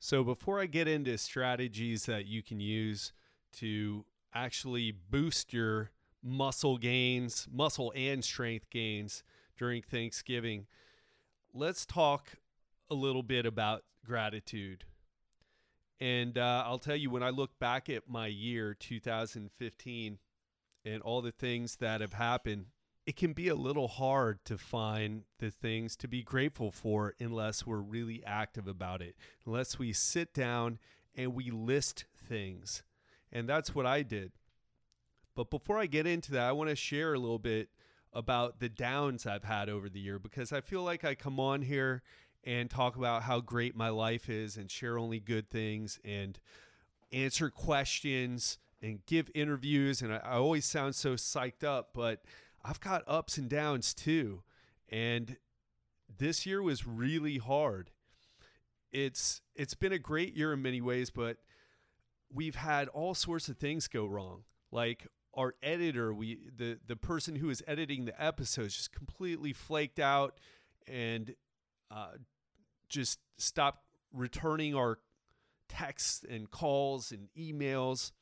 So, before I get into strategies that you can use to actually boost your muscle gains, muscle and strength gains during Thanksgiving, let's talk a little bit about gratitude. And uh, I'll tell you, when I look back at my year 2015 and all the things that have happened, it can be a little hard to find the things to be grateful for unless we're really active about it, unless we sit down and we list things. And that's what I did. But before I get into that, I want to share a little bit about the downs I've had over the year because I feel like I come on here and talk about how great my life is and share only good things and answer questions and give interviews. And I, I always sound so psyched up, but I've got ups and downs too. And this year was really hard. It's it's been a great year in many ways, but we've had all sorts of things go wrong. Like our editor, we the the person who is editing the episodes just completely flaked out and uh, just stopped returning our texts and calls and emails.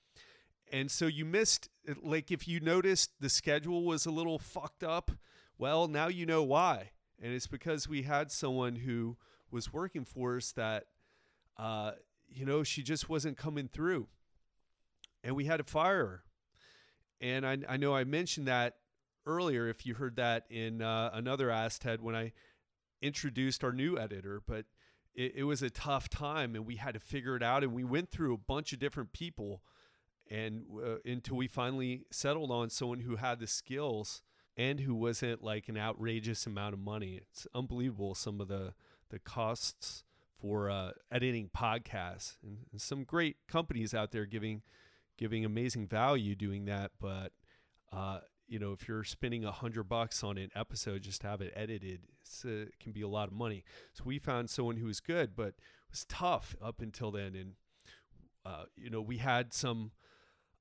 And so you missed, like, if you noticed the schedule was a little fucked up, well, now you know why. And it's because we had someone who was working for us that, uh, you know, she just wasn't coming through. And we had to fire her. And I, I know I mentioned that earlier, if you heard that in uh, another Ted when I introduced our new editor, but it, it was a tough time and we had to figure it out. And we went through a bunch of different people and uh, until we finally settled on someone who had the skills and who wasn't like an outrageous amount of money. It's unbelievable some of the the costs for uh, editing podcasts and, and, some great companies out there giving giving amazing value doing that. But uh, you know, if you're spending a hundred bucks on an episode just to have it edited, uh, it can be a lot of money. So we found someone who was good, but it was tough up until then. And uh, you know, we had some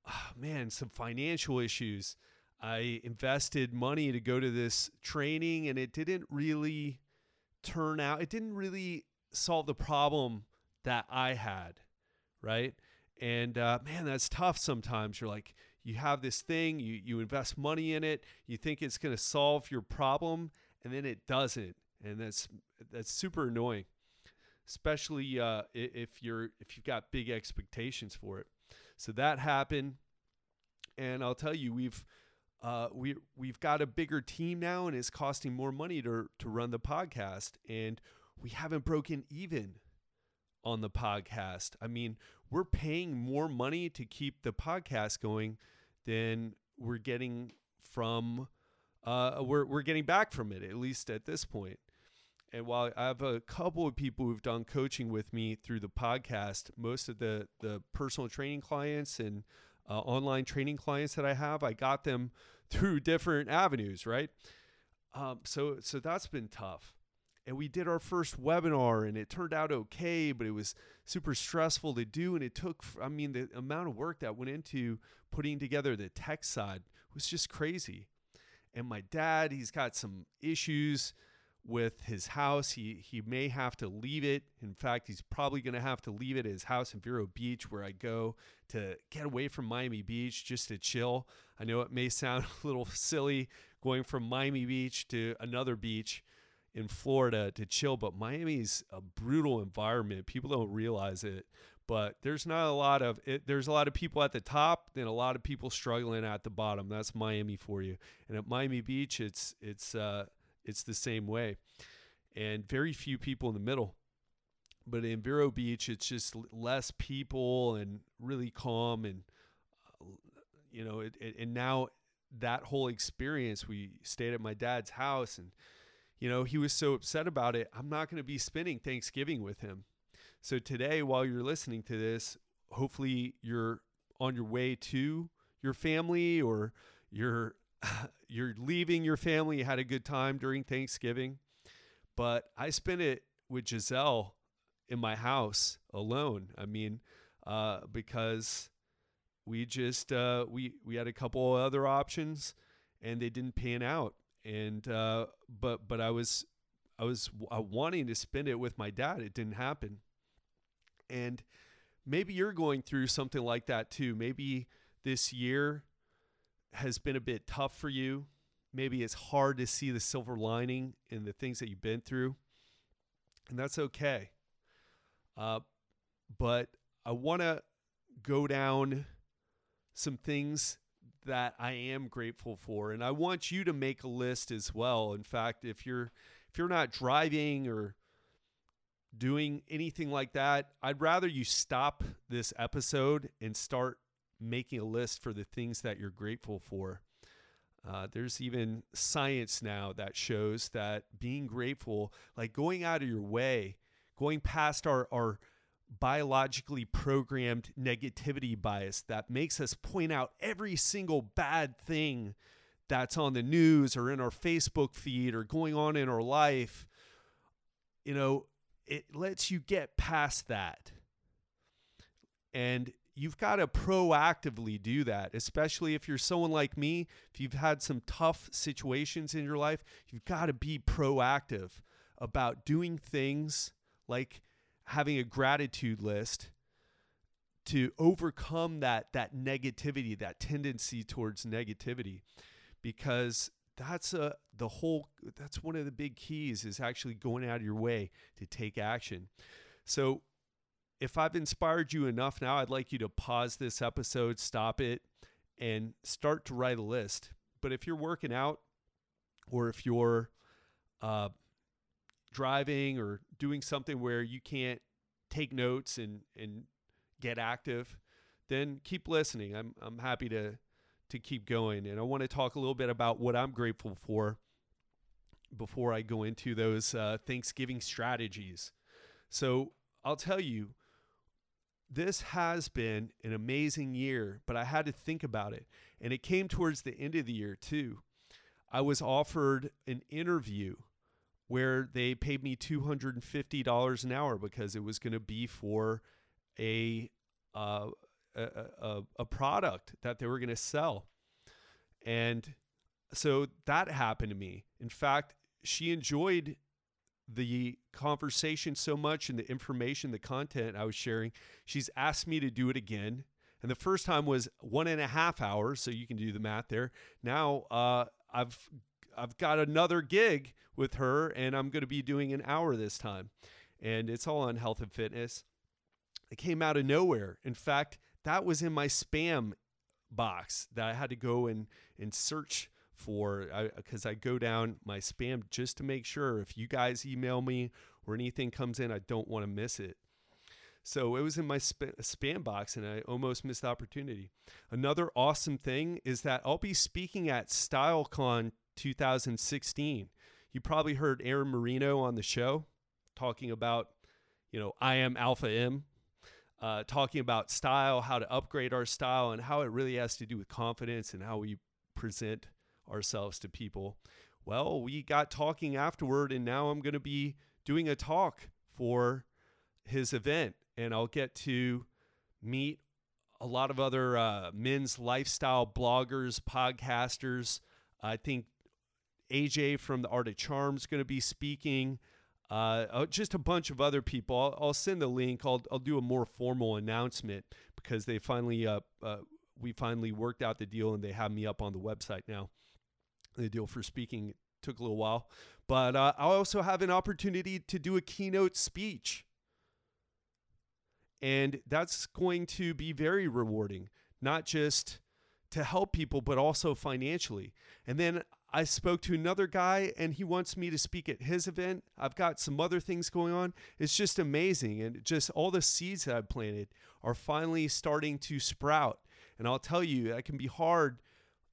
oh, man, some financial issues. I invested money to go to this training and it didn't really turn out, it didn't really solve the problem that I had, right? And uh, man, that's tough sometimes. You're like, you have this thing, you, you invest money in it, you think it's going to solve your problem, and then it doesn't. And that's that's super annoying, especially uh, if you're if you've got big expectations for it. So that happened, and I'll tell you, we've uh, we we've got a bigger team now, and it's costing more money to to run the podcast, and we haven't broken even on the podcast. I mean, we're paying more money to keep the podcast going than we're getting from uh, we're we're getting back from it at least at this point. And while I have a couple of people who've done coaching with me through the podcast, most of the the personal training clients and uh, online training clients that I have, I got them through different avenues, right? Um, so so that's been tough. And we did our first webinar, and it turned out okay, but it was super stressful to do, and it took. I mean, the amount of work that went into putting together the tech side was just crazy. And my dad, he's got some issues with his house. He he may have to leave it. In fact, he's probably going to have to leave it at his house in Vero Beach, where I go to get away from Miami Beach just to chill. I know it may sound a little silly going from Miami Beach to another beach in Florida to chill, but Miami's a brutal environment. People don't realize it, but there's not a lot of it, there's a lot of people at the top and a lot of people struggling at the bottom. That's Miami for you. And at Miami Beach, it's it's uh, it's the same way, and very few people in the middle. But in Vero Beach, it's just less people and really calm, and uh, you know, it, it, and now that whole experience, we stayed at my dad's house, and you know, he was so upset about it. I'm not going to be spending Thanksgiving with him. So today, while you're listening to this, hopefully you're on your way to your family or you're you're leaving your family. You had a good time during Thanksgiving, but I spent it with Gisele in my house alone. I mean, uh, because we just uh, we we had a couple other options and they didn't pan out. And uh, but but I was I was uh, wanting to spend it with my dad. It didn't happen. And maybe you're going through something like that too. Maybe this year has been a bit tough for you. Maybe it's hard to see the silver lining in the things that you've been through. And that's okay. Uh, but I want to go down some things that I am grateful for and I want you to make a list as well. In fact, if you're if you're not driving or doing anything like that, I'd rather you stop this episode and start making a list for the things that you're grateful for. Uh, there's even science now that shows that being grateful, like going out of your way, going past our, our biologically programmed negativity bias that makes us point out every single bad thing that's on the news or in our Facebook feed or going on in our life, you know, it lets you get past that. And you've got to proactively do that, especially if you're someone like me. If you've had some tough situations in your life, you've got to be proactive about doing things like having a gratitude list to overcome that that negativity, that tendency towards negativity because that's a the whole that's one of the big keys is actually going out of your way to take action. So if I've inspired you enough now, I'd like you to pause this episode, stop it, and start to write a list. But if you're working out, or if you're uh, driving or doing something where you can't take notes and and get active, then keep listening. I'm I'm happy to to keep going, and I want to talk a little bit about what I'm grateful for before I go into those uh, Thanksgiving strategies. So I'll tell you this has been an amazing year, but I had to think about it. And it came towards the end of the year, too. I was offered an interview where they paid me $250 an hour because it was going to be for a, uh, a, a, a product that they were going to sell. And so that happened to me. In fact, she enjoyed the conversation so much and the information, the content I was sharing, she's asked me to do it again. And the first time was one and a half hours, so you can do the math there. Now uh, I've I've got another gig with her, and I'm going to be doing an hour this time, and it's all on health and fitness. It came out of nowhere. In fact, that was in my spam box that I had to go and and search for because I, I, go down my spam just to make sure if you guys email me or anything comes in, I don't want to miss it. So it was in my sp- spam box and I almost missed the opportunity. Another awesome thing is that I'll be speaking at StyleCon 2016. You probably heard Aaron Marino on the show talking about, you know, I am Alpha M, uh, talking about style, how to upgrade our style, and how it really has to do with confidence and how we present ourselves to people. Well, we got talking afterward, and now I'm going to be doing a talk for his event, and I'll get to meet a lot of other uh, men's lifestyle bloggers, podcasters. I think AJ from the Art of Charm is going to be speaking. Uh, uh, just a bunch of other people. I'll, I'll, send the link. I'll, I'll do a more formal announcement because they finally uh, uh, we finally worked out the deal and they have me up on the website now the deal for speaking took a little while. But uh, I also have an opportunity to do a keynote speech. And that's going to be very rewarding, not just to help people, but also financially. And then I spoke to another guy and he wants me to speak at his event. I've got some other things going on. It's just amazing. And just all the seeds that I've planted are finally starting to sprout. And I'll tell you, that can be hard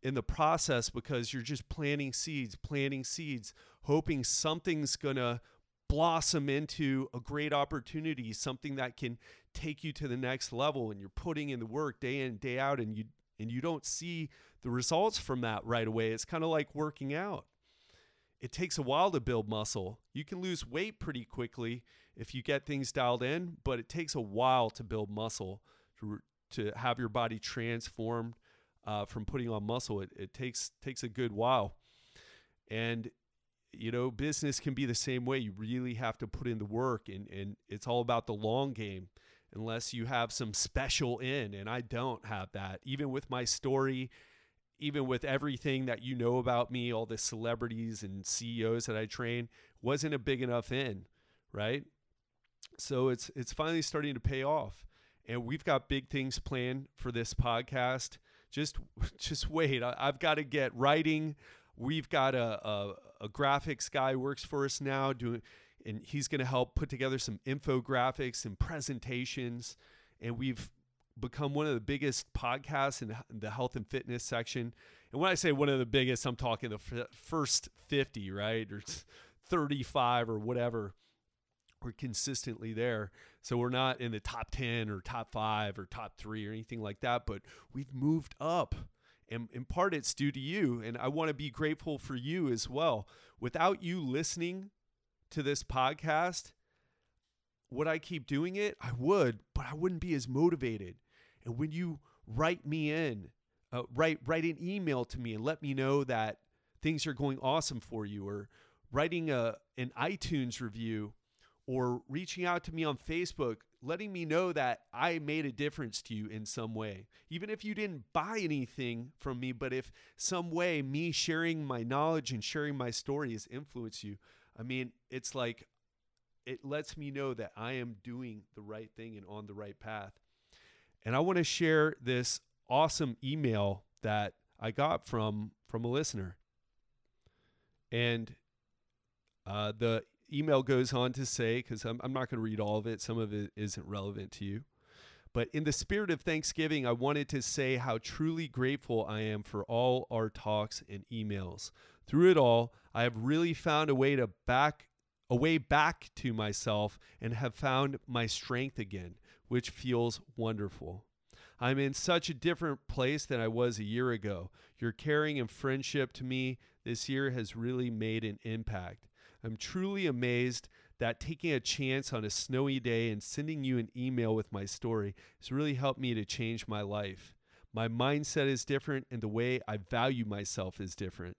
in the process because you're just planting seeds, planting seeds, hoping something's going to blossom into a great opportunity, something that can take you to the next level and you're putting in the work day in day out and you and you don't see the results from that right away. It's kind of like working out. It takes a while to build muscle. You can lose weight pretty quickly if you get things dialed in, but it takes a while to build muscle to to have your body transformed uh, from putting on muscle. It, it takes takes a good while, and you know business can be the same way. You really have to put in the work, and and it's all about the long game. unless you have some special in. And I don't have that. Even with my story, even with everything that you know about me, all the celebrities and CEOs that I train, wasn't a big enough in, right? So it's it's finally starting to pay off. And we've got big things planned for this podcast. Just just wait. I, have got to get writing. We've got a, a, a graphics guy works for us now doing and he's going to help put together some infographics and presentations. And we've become one of the biggest podcasts in the health and fitness section. And when i say one of the biggest i'm talking the f- first 50 right? Or 35 or whatever. We're consistently there so we're not in the top 10 or top 5 or top 3 or anything like that but we've moved up and in part it's due to you and i want to be grateful for you as well without you listening to this podcast, would I keep doing it? I would, but I wouldn't be as motivated. And when you write me in, uh, write write an email to me and let me know that things are going awesome for you, or writing a an iTunes review, or reaching out to me on Facebook, letting me know that I made a difference to you in some way. Even if you didn't buy anything from me, but if some way me sharing my knowledge and sharing my story has influenced you, I mean, it's like it lets me know that I am doing the right thing and on the right path. And I want to share this awesome email that I got from from a listener. And uh, the email goes on to say, because I'm, I'm not going to read all of it, some of it isn't relevant to you. But in the spirit of Thanksgiving, I wanted to say how truly grateful I am for all our talks and emails. Through it all, I have really found a way to back a way back to myself and have found my strength again, which feels wonderful. I'm in such a different place than I was a year ago. Your caring and friendship to me this year has really made an impact. I'm truly amazed that taking a chance on a snowy day and sending you an email with my story has really helped me to change my life. My mindset is different and the way I value myself is different.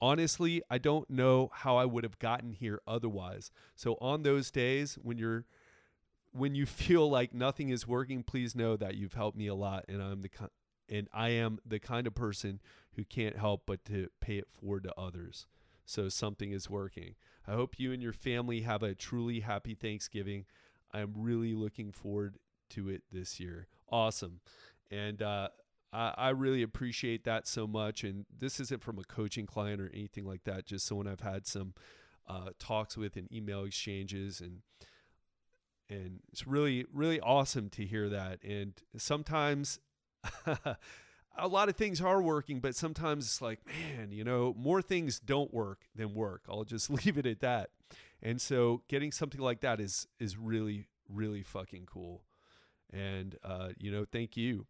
Honestly, I don't know how I would have gotten here otherwise. So on those days when you're when you feel like nothing is working, please know that you've helped me a lot and I'm the and I am the kind of person who can't help but to pay it forward to others. So something is working. I hope you and your family have a truly happy Thanksgiving. I'm really looking forward to it this year. Awesome. And uh, I, I really appreciate that so much. And this isn't from a coaching client or anything like that, just someone I've had some uh, talks with and email exchanges and and it's really really awesome to hear that and sometimes a lot of things are working but sometimes it's like man you know more things don't work than work. I'll just leave it at that. And so getting something like that is is really really fucking cool. And uh, you know thank you.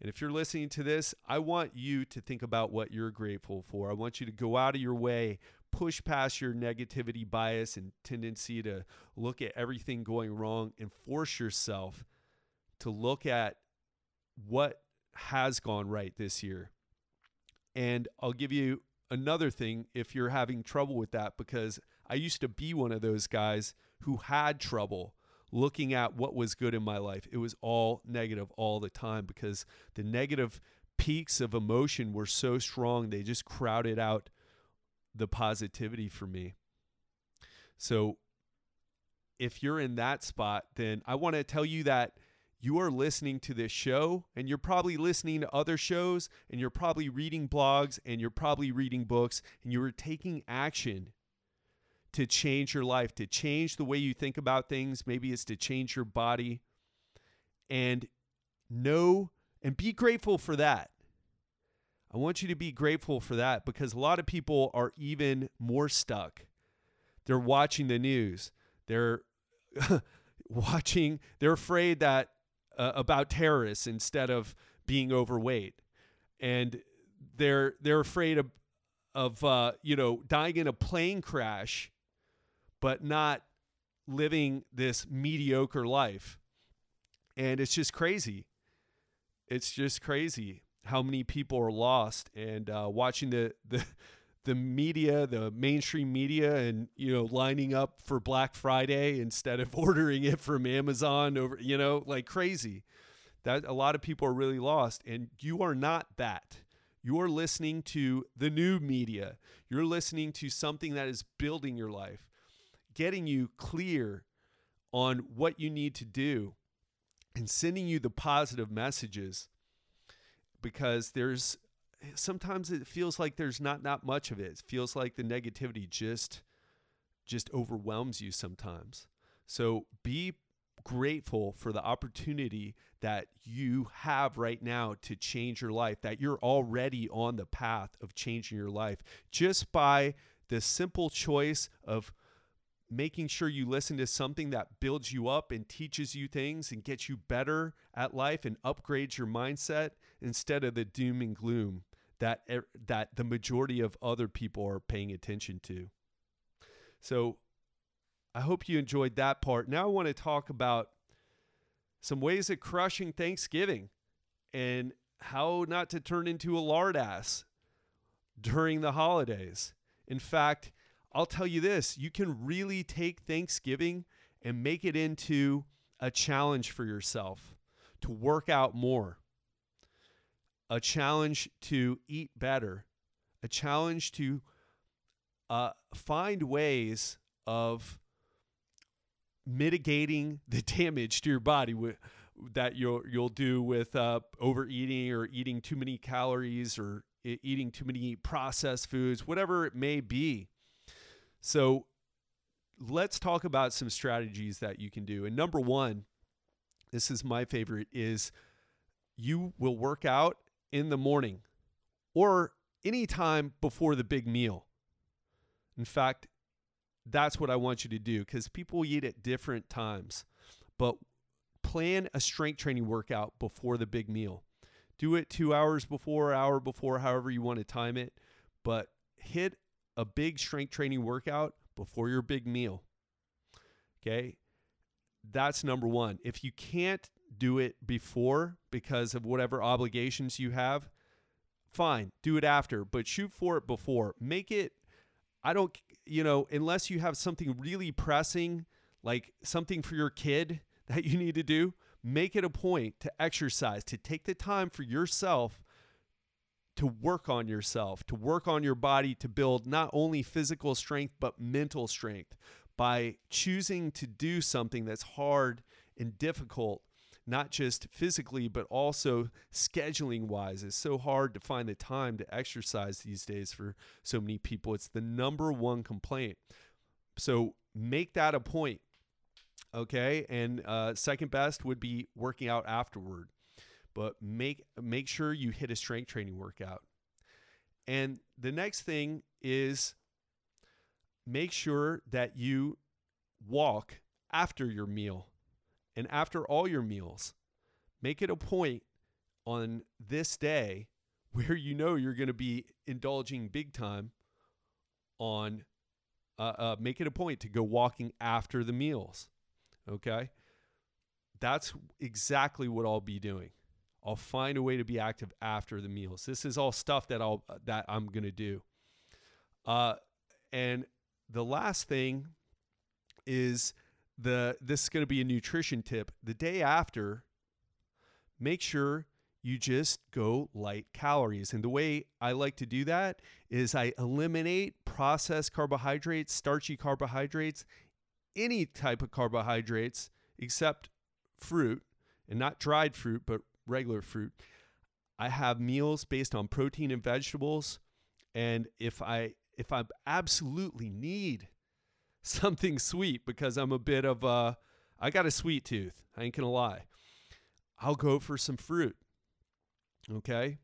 And if you're listening to this, I want you to think about what you're grateful for. I want you to go out of your way, push past your negativity bias and tendency to look at everything going wrong and force yourself to look at what has gone right this year. And I'll give you another thing if you're having trouble with that because I used to be one of those guys who had trouble looking at what was good in my life. It was all negative all the time because the negative peaks of emotion were so strong, they just crowded out the positivity for me. So, if you're in that spot, then I want to tell you that you are listening to this show and you're probably listening to other shows and you're probably reading blogs and you're probably reading books and you are taking action to change your life, to change the way you think about things. Maybe it's to change your body. And know and be grateful for that. I want you to be grateful for that because a lot of people are even more stuck. They're watching the news. They're watching, they're afraid that uh, about terrorists instead of being overweight. And they're they're afraid of of uh, you know dying in a plane crash but not living this mediocre life. And it's just crazy. It's just crazy how many people are lost and uh, watching the, the the media, the mainstream media, and you know, lining up for Black Friday instead of ordering it from Amazon over, you know, like crazy. That a lot of people are really lost, and you are not that. You're listening to the new media. You're listening to something that is building your life, getting you clear on what you need to do, and sending you the positive messages because there's sometimes it feels like there's not not much of it. It feels like the negativity just just overwhelms you sometimes. So be grateful for the opportunity that you have right now to change your life, that you're already on the path of changing your life just by the simple choice of making sure you listen to something that builds you up and teaches you things and gets you better at life and upgrades your mindset instead of the doom and gloom that that the majority of other people are paying attention to. So I hope you enjoyed that part. Now I want to talk about some ways of crushing Thanksgiving and how not to turn into a lard ass during the holidays. In fact, I'll tell you this, you can really take Thanksgiving and make it into a challenge for yourself to work out more a challenge to eat better, a challenge to uh, find ways of mitigating the damage to your body that you'll you'll do with uh, overeating or eating too many calories or eating too many processed foods, whatever it may be. So let's talk about some strategies that you can do. And number one, this is my favorite, is you will work out in the morning or anytime before the big meal. In fact, that's what I want you to do because people eat at different times. But plan a strength training workout before the big meal. Do it two hours before, hour before, however you want to time it. But hit a big strength training workout before your big meal. Okay. That's number one. If you can't do it before because of whatever obligations you have, fine, do it after, but shoot for it before. Make it, I don't, you know, unless you have something really pressing, like something for your kid that you need to do, make it a point to exercise, to take the time for yourself to work on yourself, to work on your body, to build not only physical strength, but mental strength by choosing to do something that's hard and difficult not just physically, but also scheduling wise. It's so hard to find the time to exercise these days for so many people. It's the number one complaint. So make that a point. Okay. And uh, second best would be working out afterward. But make make sure you hit a strength training workout. And the next thing is make sure that you walk after your meal and after all your meals, make it a point on this day where you know you're going to be indulging big time on uh, uh, make it a point to go walking after the meals okay? That's exactly what i'll be doing. I'll find a way to be active after the meals. This is all stuff that i'll that i'm going to do. Uh, and the last thing is the this is going to be a nutrition tip. The day after, make sure you just go light calories. And the way I like to do that is I eliminate processed carbohydrates, starchy carbohydrates, any type of carbohydrates except fruit and not dried fruit, but regular fruit. I have meals based on protein and vegetables. And if I if I absolutely need something sweet because I'm a bit of a, I got a sweet tooth. I ain't gonna lie. I'll go for some fruit. Okay.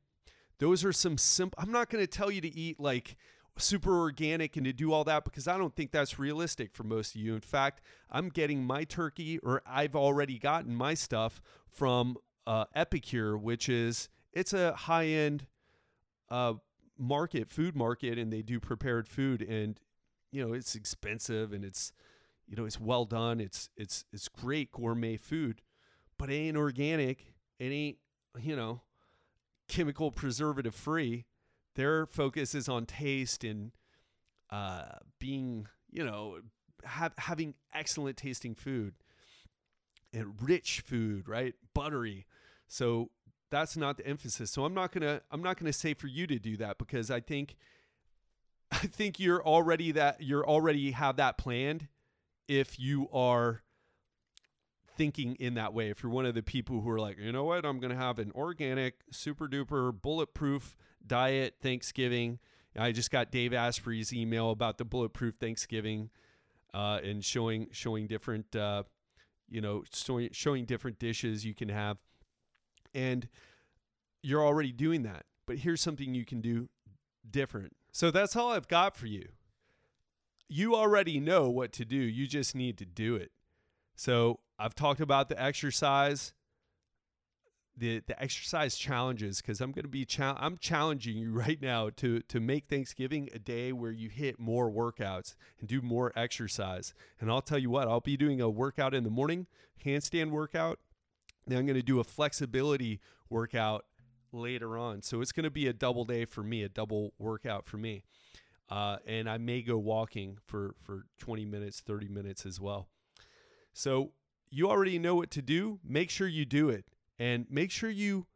Those are some simple, I'm not gonna tell you to eat like super organic and to do all that because I don't think that's realistic for most of you. In fact, I'm getting my turkey or I've already gotten my stuff from uh, Epicure, which is it's a high end uh, market, food market, and they do prepared food. And you know it's expensive and it's you know it's well done it's it's it's great gourmet food but it ain't organic it ain't you know chemical preservative free their focus is on taste and uh, being, you know, having excellent tasting food and rich food, right? Buttery. So that's not the emphasis. So I'm not gonna I'm not gonna say for you to do that because I think I think you're already that you're already have that planned if you are thinking in that way. If you're one of the people who are like, you know what, I'm gonna have an organic, super duper, bulletproof diet Thanksgiving. I just got Dave Asprey's email about the bulletproof Thanksgiving uh, and showing showing different uh, you know showing showing different dishes you can have, and you're already doing that. But here's something you can do different. So that's all I've got for you. You already know what to do. You just need to do it. So I've talked about the exercise, the the exercise challenges because I'm going to be cha- I'm challenging you right now to to make Thanksgiving a day where you hit more workouts and do more exercise. And I'll tell you what, I'll be doing a workout in the morning, handstand workout. Then I'm going to do a flexibility workout later on. So it's going to be a double day for me, a double workout for me. Uh, and I may go walking for for 20 minutes, 30 minutes as well. So you already know what to do. Make sure you do it and make sure you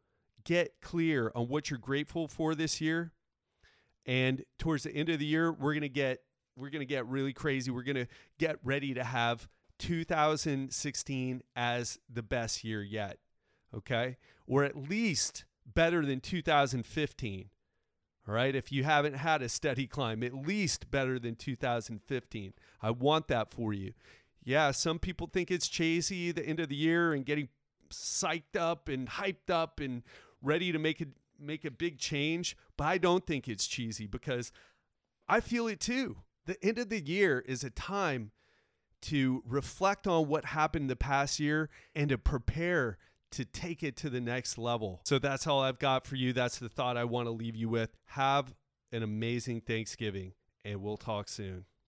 get clear on what you're grateful for this year. And towards the end of the year, we're going to get we're going to get really crazy. We're going to get ready to have 2016 as the best year yet. Okay? Or at least better than 2015. All right. If you haven't had a steady climb, at least better than 2015. I want that for you yeah, some people think it's cheesy the end of the year and getting psyched up and hyped up and ready to make a make a big change, but I don't think it's cheesy because I feel it too. The end of the year is a time to reflect on what happened the past year and to prepare to take it to the next level. So that's all I've got for you. That's the thought I want to leave you with. Have an amazing Thanksgiving, and we'll talk soon.